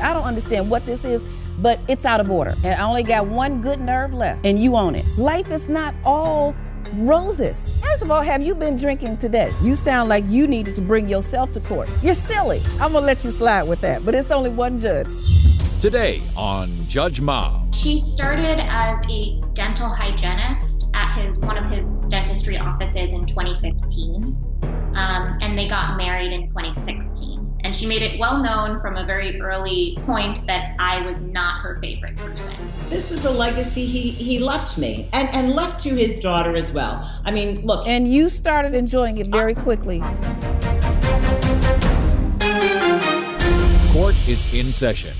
I don't understand what this is, but it's out of order. And I only got one good nerve left, and you own it. Life is not all roses. First of all, have you been drinking today? You sound like you needed to bring yourself to court. You're silly. I'm gonna let you slide with that, but it's only one judge. Today on Judge Mom. She started as a dental hygienist at his one of his dentistry offices in 2015, um, and they got married in 2016. And she made it well known from a very early point that I was not her favorite person. This was a legacy he, he left me and, and left to his daughter as well. I mean, look. And you started enjoying it very quickly. Court is in session.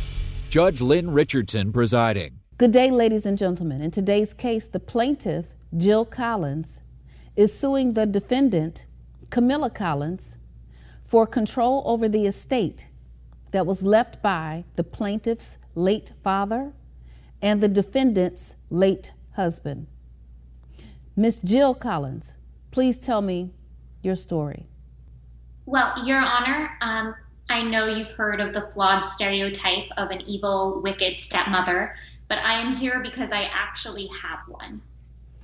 Judge Lynn Richardson presiding. Good day, ladies and gentlemen. In today's case, the plaintiff, Jill Collins, is suing the defendant, Camilla Collins, for control over the estate that was left by the plaintiff's late father and the defendant's late husband. Miss Jill Collins, please tell me your story. Well, Your Honor, um, I know you've heard of the flawed stereotype of an evil, wicked stepmother, but I am here because I actually have one.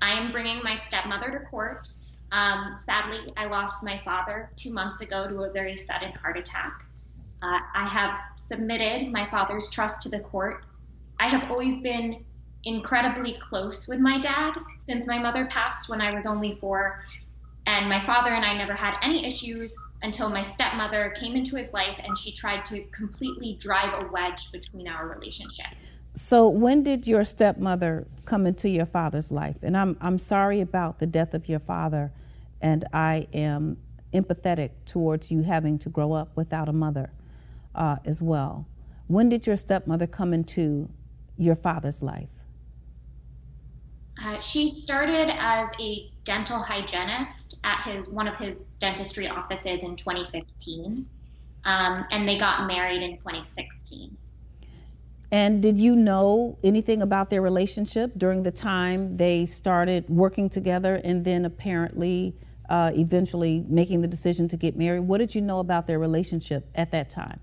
I am bringing my stepmother to court um, sadly, I lost my father two months ago to a very sudden heart attack. Uh, I have submitted my father's trust to the court. I have always been incredibly close with my dad since my mother passed when I was only four. And my father and I never had any issues until my stepmother came into his life and she tried to completely drive a wedge between our relationship. So, when did your stepmother come into your father's life? And I'm, I'm sorry about the death of your father, and I am empathetic towards you having to grow up without a mother uh, as well. When did your stepmother come into your father's life? Uh, she started as a dental hygienist at his one of his dentistry offices in 2015, um, and they got married in 2016. And did you know anything about their relationship during the time they started working together and then apparently uh, eventually making the decision to get married? What did you know about their relationship at that time?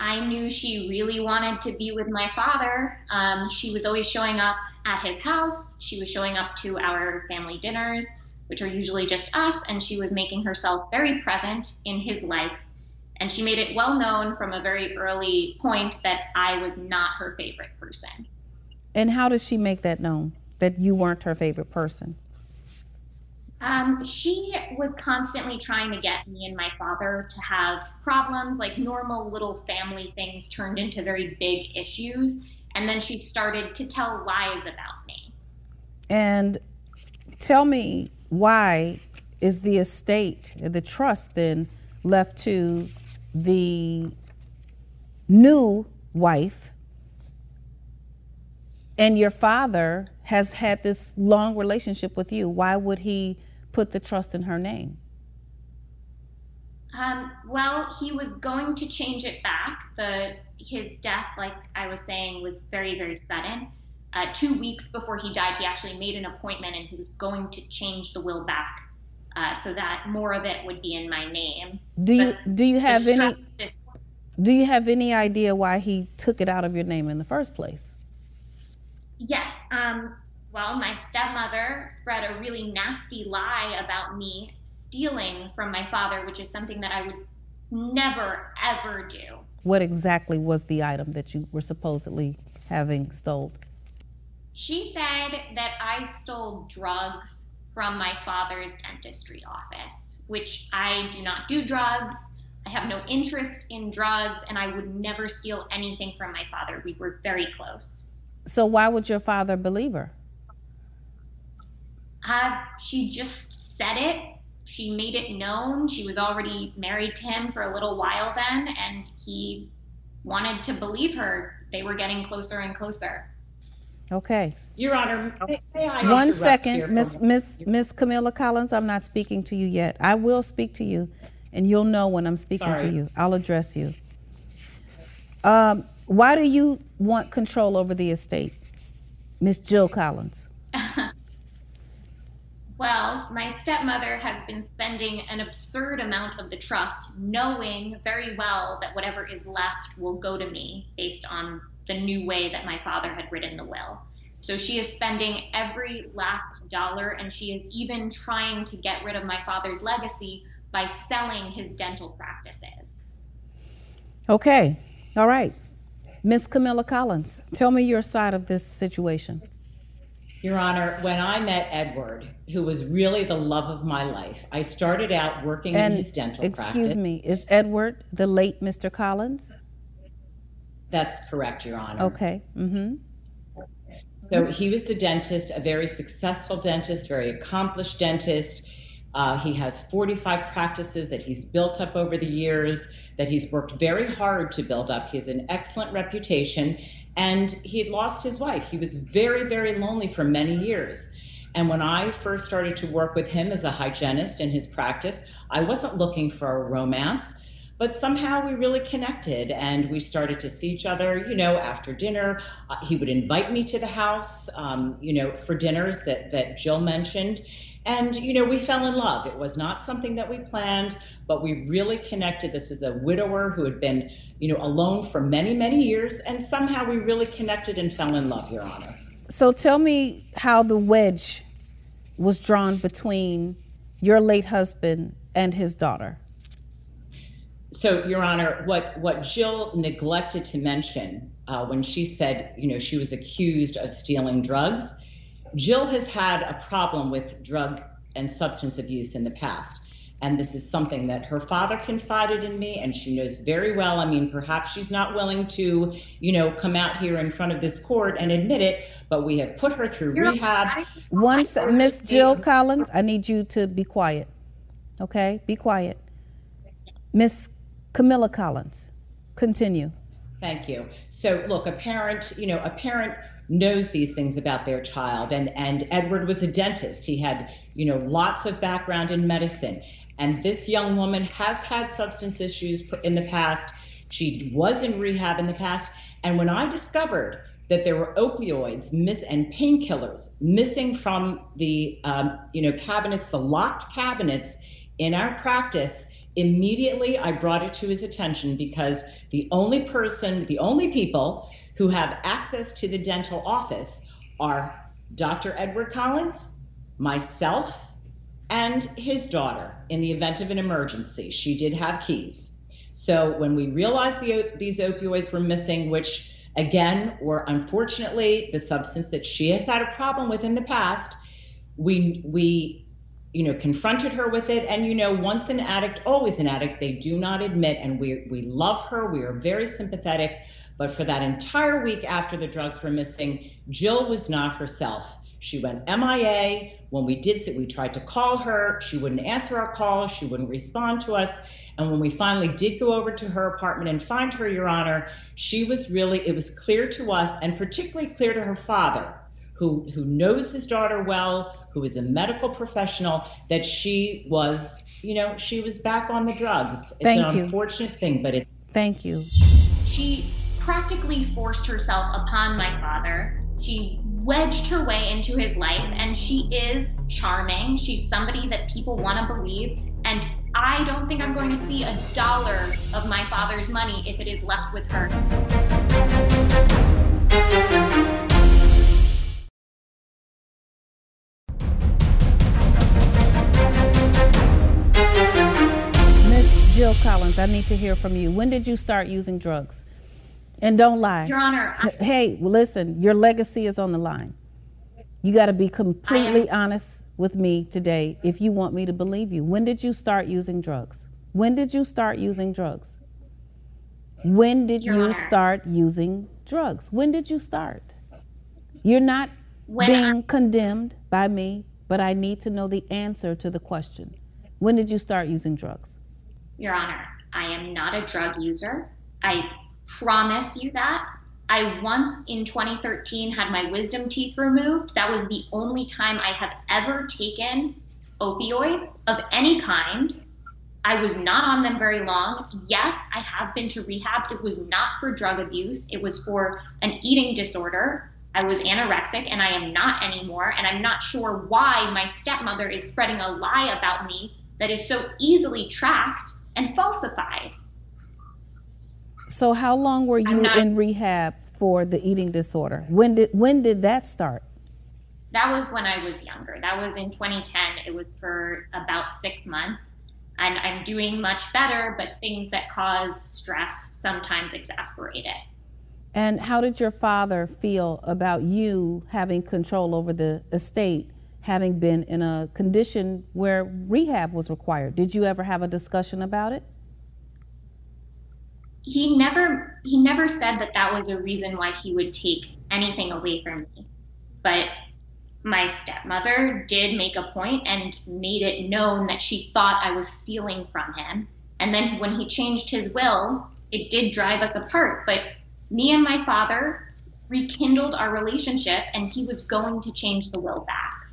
I knew she really wanted to be with my father. Um, she was always showing up at his house. She was showing up to our family dinners, which are usually just us, and she was making herself very present in his life and she made it well known from a very early point that I was not her favorite person. And how does she make that known that you weren't her favorite person? Um, she was constantly trying to get me and my father to have problems, like normal little family things turned into very big issues. And then she started to tell lies about me. And tell me why is the estate, the trust then left to the new wife and your father has had this long relationship with you, why would he put the trust in her name? Um, well, he was going to change it back. The his death, like I was saying, was very very sudden. Uh, two weeks before he died, he actually made an appointment and he was going to change the will back uh, so that more of it would be in my name. Do you do you have any do you have any idea why he took it out of your name in the first place? Yes. Um, well, my stepmother spread a really nasty lie about me stealing from my father, which is something that I would never ever do. What exactly was the item that you were supposedly having stole? She said that I stole drugs from my father's dentistry office, which I do not do drugs. I have no interest in drugs, and I would never steal anything from my father. We were very close. So, why would your father believe her? Uh, she just said it. She made it known. She was already married to him for a little while then, and he wanted to believe her. They were getting closer and closer. Okay. Your Honor, may, may I One second, Miss Miss Miss Camilla Collins. I'm not speaking to you yet. I will speak to you, and you'll know when I'm speaking Sorry. to you. I'll address you. Um, why do you want control over the estate, Miss Jill Collins? well, my stepmother has been spending an absurd amount of the trust, knowing very well that whatever is left will go to me based on the new way that my father had written the will. So she is spending every last dollar, and she is even trying to get rid of my father's legacy by selling his dental practices. Okay, all right. Miss Camilla Collins, tell me your side of this situation. Your Honor, when I met Edward, who was really the love of my life, I started out working And in his dental excuse practice. me, is Edward the late Mr. Collins? That's correct, Your Honor. Okay. Mm-hmm. So he was the dentist, a very successful dentist, very accomplished dentist. Uh, he has 45 practices that he's built up over the years, that he's worked very hard to build up. He has an excellent reputation, and he had lost his wife. He was very, very lonely for many years. And when I first started to work with him as a hygienist in his practice, I wasn't looking for a romance but somehow we really connected and we started to see each other you know after dinner. Uh, he would invite me to the house um, you know for dinners that that jill mentioned. And you know we fell in love. It was not something that we planned but we really connected. This was a widower who had been you know alone for many many years and somehow we really connected and fell in love your honor. So tell me how the wedge was drawn between your late husband and his daughter. So, Your Honor, what, what Jill neglected to mention uh, when she said, you know, she was accused of stealing drugs, Jill has had a problem with drug and substance abuse in the past. And this is something that her father confided in me, and she knows very well. I mean, perhaps she's not willing to, you know, come out here in front of this court and admit it, but we have put her through rehab. Once, Miss Jill Collins, I need you to be quiet. Okay? Be quiet. Miss Camilla Collins, continue. Thank you. So, look, a parent, you know, a parent knows these things about their child, and and Edward was a dentist. He had, you know, lots of background in medicine, and this young woman has had substance issues in the past. She was in rehab in the past, and when I discovered that there were opioids miss and painkillers missing from the, um, you know, cabinets, the locked cabinets in our practice immediately I brought it to his attention because the only person, the only people who have access to the dental office are Dr. Edward Collins, myself, and his daughter in the event of an emergency. She did have keys. So when we realized the, these opioids were missing, which again were unfortunately the substance that she has had a problem with in the past, we we you know confronted her with it. And you know once an addict always an addict they do not admit and we we love her. We are very sympathetic. But for that entire week after the drugs were missing jill was not herself. She went mia when we did so we tried to call her. She wouldn't answer our calls. She wouldn't respond to us. And when we finally did go over to her apartment and find her your honor she was really it was clear to us and particularly clear to her father who who knows his daughter well, who is a medical professional, that she was, you know, she was back on the drugs. It's Thank an you. unfortunate thing, but it Thank you. She practically forced herself upon my father. She wedged her way into his life, and she is charming. She's somebody that people want to believe. And I don't think I'm going to see a dollar of my father's money if it is left with her. Jill Collins, I need to hear from you. When did you start using drugs? And don't lie. Your Honor, I, Hey, listen, your legacy is on the line. You got to be completely honest with me today if you want me to believe you. When did you start using drugs? When did you start using drugs? When did Your you Honor. start using drugs? When did you start? You're not When being I- condemned by me, but I need to know the answer to the question. When did you start using drugs? Your Honor, I am not a drug user. I promise you that. I once in 2013 had my wisdom teeth removed. That was the only time I have ever taken opioids of any kind. I was not on them very long. Yes, I have been to rehab. It was not for drug abuse, it was for an eating disorder. I was anorexic and I am not anymore. And I'm not sure why my stepmother is spreading a lie about me that is so easily tracked and falsified. So how long were you not, in rehab for the eating disorder? When did when did that start? That was when I was younger. That was in 2010. It was for about 6 months. And I'm doing much better, but things that cause stress sometimes exasperate it. And how did your father feel about you having control over the estate, having been in a condition where rehab was required? Did you ever have a discussion about it? He never he never said that that was a reason why he would take anything away from me. But my stepmother did make a point and made it known that she thought I was stealing from him. And then when he changed his will, it did drive us apart. But me and my father rekindled our relationship, and he was going to change the will back.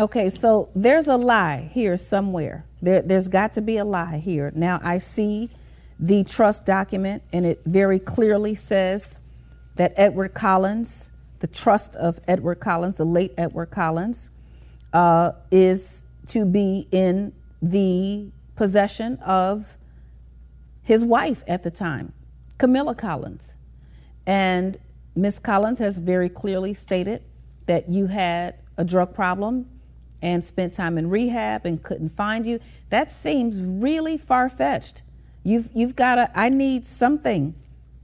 Okay, so there's a lie here somewhere. There, there's got to be a lie here. Now, I see the trust document, and it very clearly says that Edward Collins, the trust of Edward Collins, the late Edward Collins, uh, is to be in the possession of his wife at the time, Camilla Collins. And Ms. Collins has very clearly stated that you had a drug problem and spent time in rehab and couldn't find you. That seems really far fetched. You've, you've got to, I need something,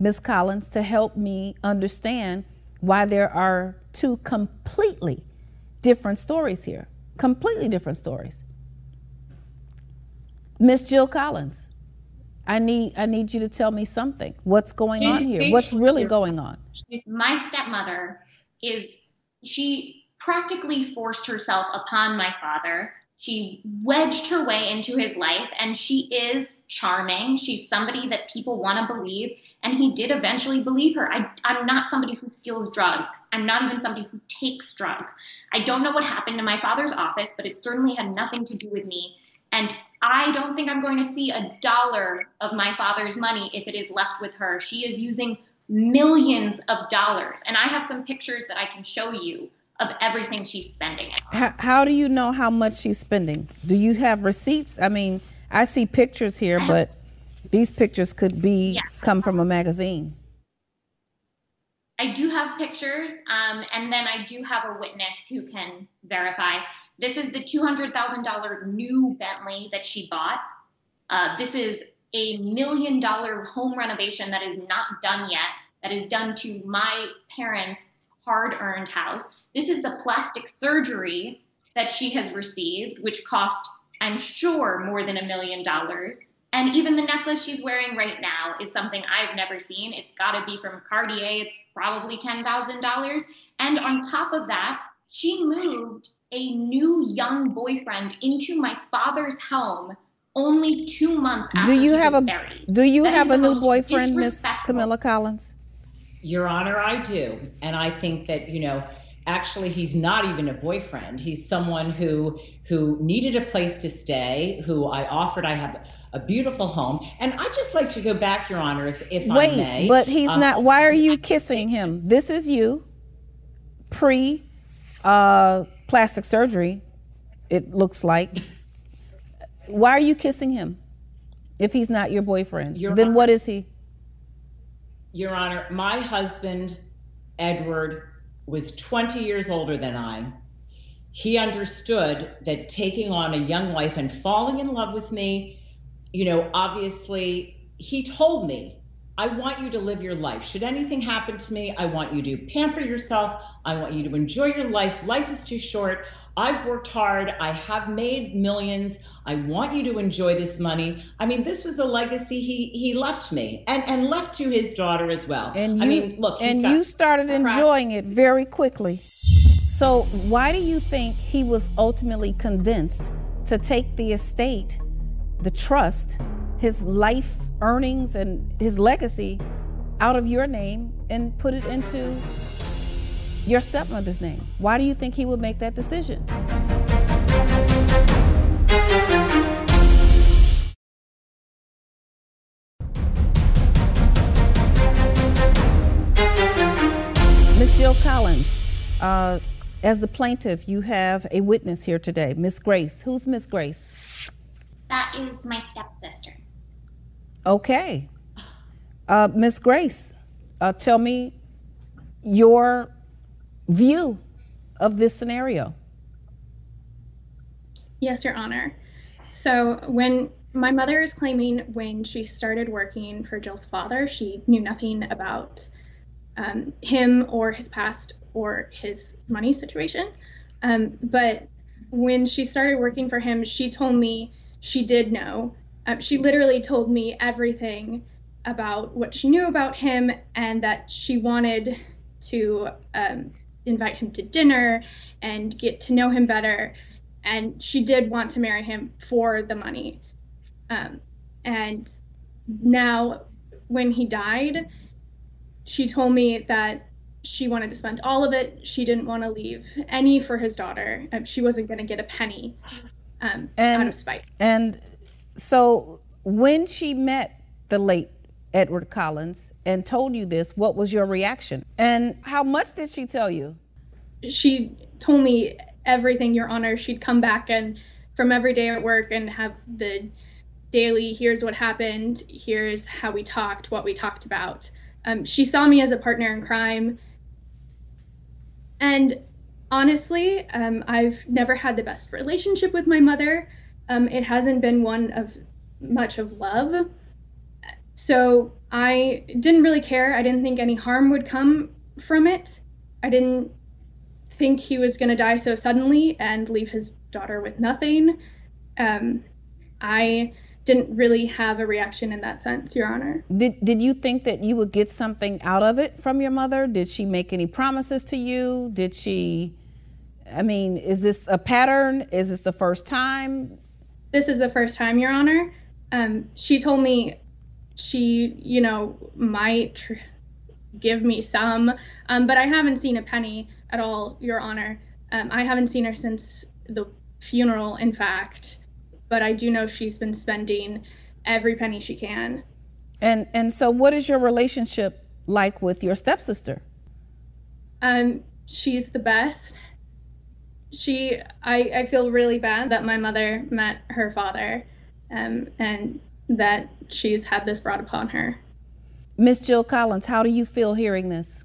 Ms. Collins, to help me understand why there are two completely different stories here. Completely different stories. Miss Jill Collins, I need I need you to tell me something. What's going on here? What's really going on? My stepmother is she practically forced herself upon my father. She wedged her way into his life and she is charming. She's somebody that people want to believe and he did eventually believe her. I, I'm not somebody who steals drugs. I'm not even somebody who takes drugs. I don't know what happened in my father's office, but it certainly had nothing to do with me. And I don't think I'm going to see a dollar of my father's money if it is left with her. She is using millions of dollars. And I have some pictures that I can show you of everything she's spending. How, how do you know how much she's spending? Do you have receipts? I mean, I see pictures here, but these pictures could be yeah. come from a magazine. I do have pictures, um, and then I do have a witness who can verify. This is the $200,000 new Bentley that she bought. Uh, this is a million dollar home renovation that is not done yet, that is done to my parents' hard earned house. This is the plastic surgery that she has received, which cost, I'm sure, more than a million dollars. And even the necklace she's wearing right now is something I've never seen. It's got to be from Cartier. It's probably $10,000. And on top of that, she moved a new young boyfriend into my father's home only two months after do you have a buried. do you that have a new boyfriend miss camilla collins your honor i do and i think that you know actually he's not even a boyfriend he's someone who who needed a place to stay who i offered i have a beautiful home and i'd just like to go back your honor if, if Wait, i may but he's um, not why are you kissing him this is you pre uh plastic surgery, it looks like. Why are you kissing him if he's not your boyfriend? Your then Honor, what is he? Your Honor, my husband, Edward, was 20 years older than I. He understood that taking on a young wife and falling in love with me, you know, obviously, he told me I want you to live your life. Should anything happen to me, I want you to pamper yourself. I want you to enjoy your life. Life is too short. I've worked hard. I have made millions. I want you to enjoy this money. I mean, this was a legacy he he left me and and left to his daughter as well. And you, I mean, look, and you started enjoying it very quickly. So why do you think he was ultimately convinced to take the estate, the trust, his life earnings and his legacy out of your name and put it into your stepmother's name. Why do you think he would make that decision? Miss Jill Collins, uh, as the plaintiff, you have a witness here today, Miss Grace. Who's Miss Grace? That is my stepsister. Okay. Uh, Miss Grace, uh, tell me your view of this scenario. Yes, Your Honor. So, when my mother is claiming when she started working for Jill's father, she knew nothing about um, him or his past or his money situation. Um, but when she started working for him, she told me she did know. Um, she literally told me everything about what she knew about him and that she wanted to um, invite him to dinner and get to know him better. And she did want to marry him for the money. Um, and now, when he died, she told me that she wanted to spend all of it. She didn't want to leave any for his daughter. Um, she wasn't going to get a penny um, And- out of spite. And so, when she met the late Edward Collins and told you this, what was your reaction? And how much did she tell you? She told me everything, Your Honor. She'd come back and from every day at work and have the daily here's what happened, here's how we talked, what we talked about. Um, she saw me as a partner in crime. And honestly, um, I've never had the best relationship with my mother. Um, it hasn't been one of much of love. So I didn't really care. I didn't think any harm would come from it. I didn't think he was going to die so suddenly and leave his daughter with nothing. Um, I didn't really have a reaction in that sense, Your Honor. Did, did you think that you would get something out of it from your mother? Did she make any promises to you? Did she, I mean, is this a pattern? Is this the first time? This is the first time, Your Honor. Um, she told me she, you know, might tr- give me some, um, but I haven't seen a penny at all, Your Honor. Um, I haven't seen her since the funeral, in fact, but I do know she's been spending every penny she can. And, and so, what is your relationship like with your stepsister? Um, she's the best. She, I, I feel really bad that my mother met her father, um, and that she's had this brought upon her. Miss Jill Collins, how do you feel hearing this?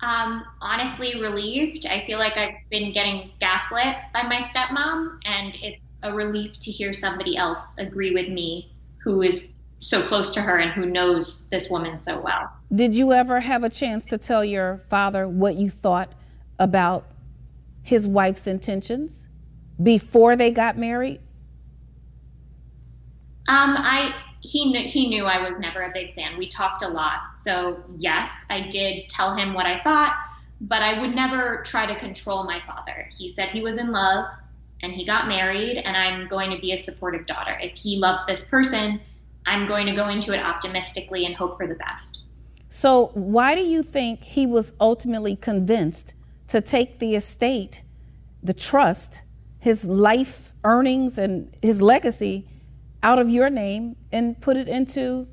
Um, honestly, relieved. I feel like I've been getting gaslit by my stepmom, and it's a relief to hear somebody else agree with me who is so close to her and who knows this woman so well. Did you ever have a chance to tell your father what you thought about his wife's intentions before they got married? Um, I he knew he knew I was never a big fan. We talked a lot, so yes, I did tell him what I thought, but I would never try to control my father. He said he was in love, and he got married, and I'm going to be a supportive daughter. If he loves this person, I'm going to go into it optimistically and hope for the best. So, why do you think he was ultimately convinced to take the estate, the trust, his life earnings, and his legacy out of your name and put it into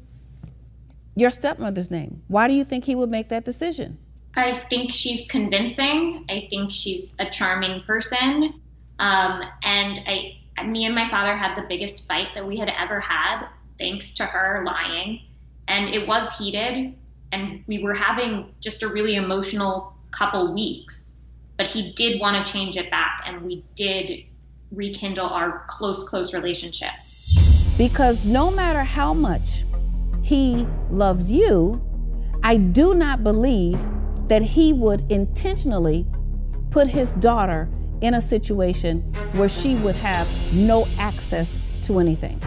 your stepmother's name? Why do you think he would make that decision? I think she's convincing. I think she's a charming person. Um, and I, me and my father had the biggest fight that we had ever had, thanks to her lying. And it was heated, and we were having just a really emotional couple weeks. But he did want to change it back, and we did rekindle our close, close relationship. Because no matter how much he loves you, I do not believe that he would intentionally put his daughter in a situation where she would have no access to anything.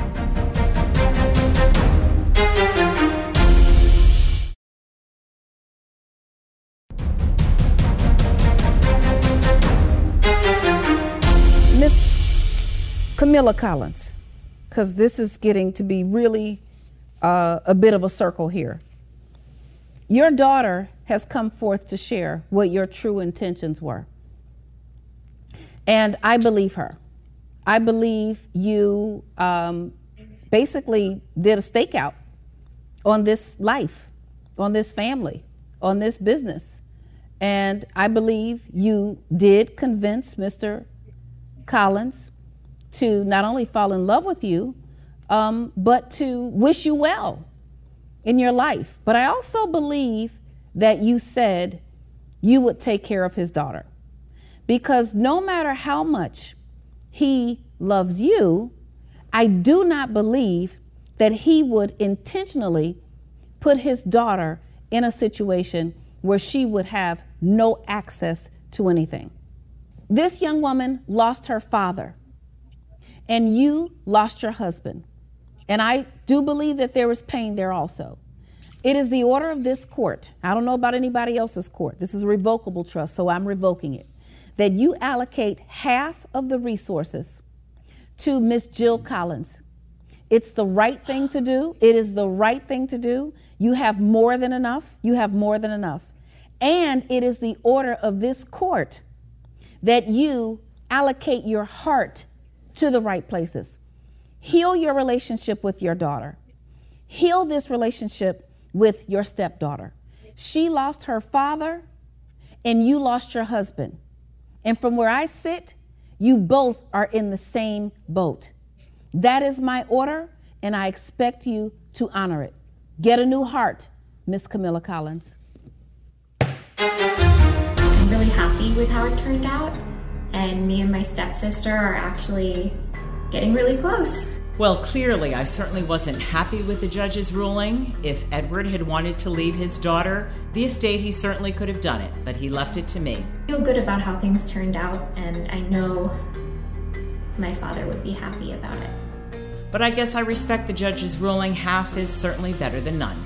Miss Camilla Collins, because this is getting to be really uh, a bit of a circle here. Your daughter has come forth to share what your true intentions were. And I believe her. I believe you um, basically did a stakeout on this life, on this family, on this business. And I believe you did convince Mr. Collins to not only fall in love with you, um, but to wish you well in your life. But I also believe that you said you would take care of his daughter. Because no matter how much he loves you, I do not believe that he would intentionally put his daughter in a situation where she would have no access to anything. This young woman lost her father, and you lost your husband. And I do believe that there is pain there also. It is the order of this court. I don't know about anybody else's court. This is a revocable trust, so I'm revoking it. That you allocate half of the resources to Miss Jill Collins. It's the right thing to do. It is the right thing to do. You have more than enough. You have more than enough. And it is the order of this court that you allocate your heart to the right places. Heal your relationship with your daughter. Heal this relationship with your stepdaughter. She lost her father and you lost your husband. And from where I sit, you both are in the same boat. That is my order, and I expect you to honor it. Get a new heart, Miss Camilla Collins. I'm really happy with how it turned out, and me and my stepsister are actually getting really close. Well, clearly, I certainly wasn't happy with the judge's ruling. If Edward had wanted to leave his daughter the estate, he certainly could have done it, but he left it to me. I feel good about how things turned out, and I know my father would be happy about it. But I guess I respect the judge's ruling. Half is certainly better than none.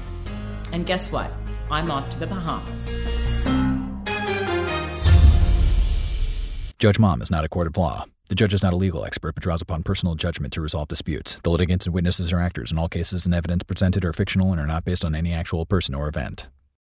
And guess what? I'm off to the Bahamas. Judge Mom is not a court of law. The judge is not a legal expert but draws upon personal judgment to resolve disputes. The litigants and witnesses are actors, and all cases and evidence presented are fictional and are not based on any actual person or event.